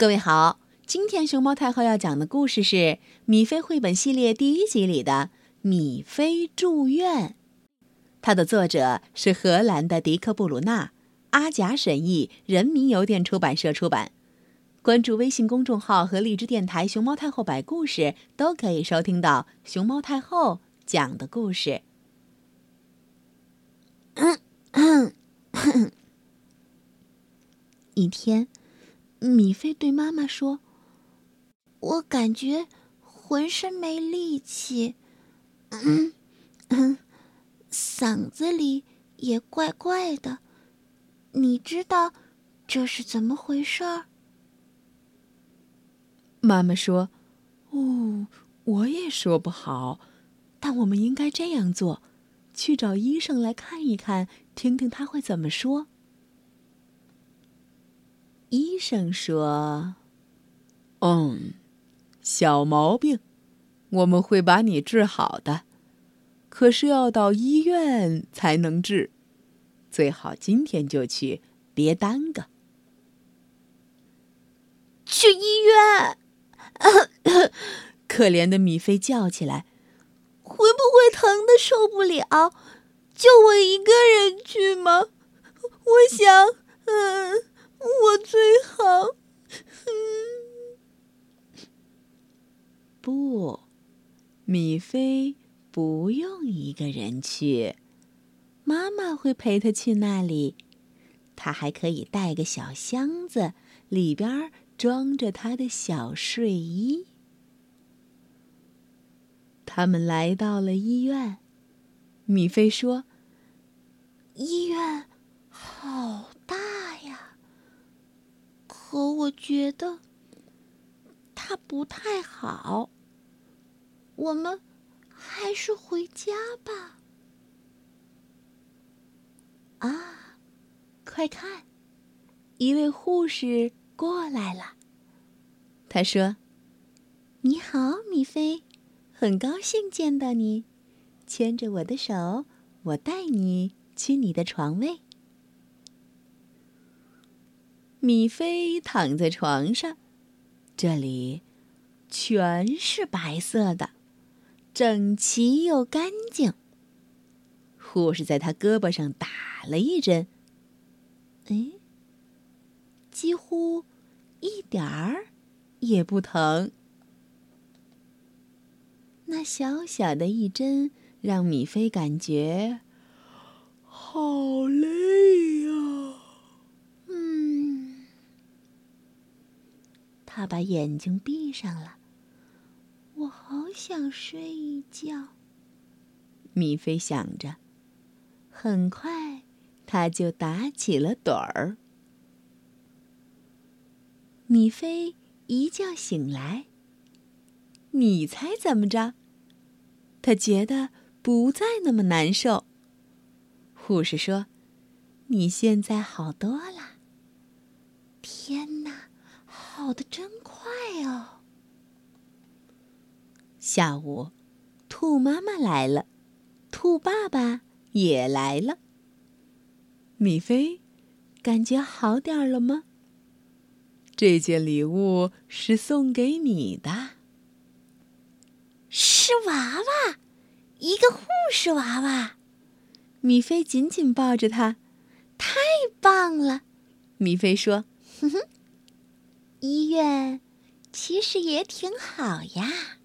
各位好，今天熊猫太后要讲的故事是《米菲绘本系列》第一集里的《米菲住院》，它的作者是荷兰的迪克·布鲁纳，阿甲审译，人民邮电出版社出版。关注微信公众号和荔枝电台“熊猫太后摆故事”，都可以收听到熊猫太后讲的故事。一天。米菲对妈妈说：“我感觉浑身没力气，嗓子里也怪怪的。你知道这是怎么回事？”妈妈说：“哦，我也说不好，但我们应该这样做：去找医生来看一看，听听他会怎么说。”医生说：“嗯，小毛病，我们会把你治好的。可是要到医院才能治，最好今天就去，别耽搁。”去医院！可怜的米菲叫起来：“会不会疼的受不了？就我一个人去吗？我想，嗯。”我最好，不，米菲不用一个人去，妈妈会陪她去那里。她还可以带个小箱子，里边装着她的小睡衣。他们来到了医院，米菲说：“医院好。”可觉得他不太好，我们还是回家吧。啊，快看，一位护士过来了。他说：“你好，米菲，很高兴见到你。牵着我的手，我带你去你的床位。”米菲躺在床上，这里全是白色的，整齐又干净。护士在他胳膊上打了一针，哎，几乎一点儿也不疼。那小小的一针让米菲感觉好累呀。他把眼睛闭上了，我好想睡一觉。米菲想着，很快他就打起了盹儿。米菲一觉醒来，你猜怎么着？他觉得不再那么难受。护士说：“你现在好多了。”天哪！跑得真快哦！下午，兔妈妈来了，兔爸爸也来了。米菲，感觉好点了吗？这件礼物是送给你的，是娃娃，一个护士娃娃。米菲紧紧抱着它，太棒了！米菲说：“哼哼。”医院其实也挺好呀。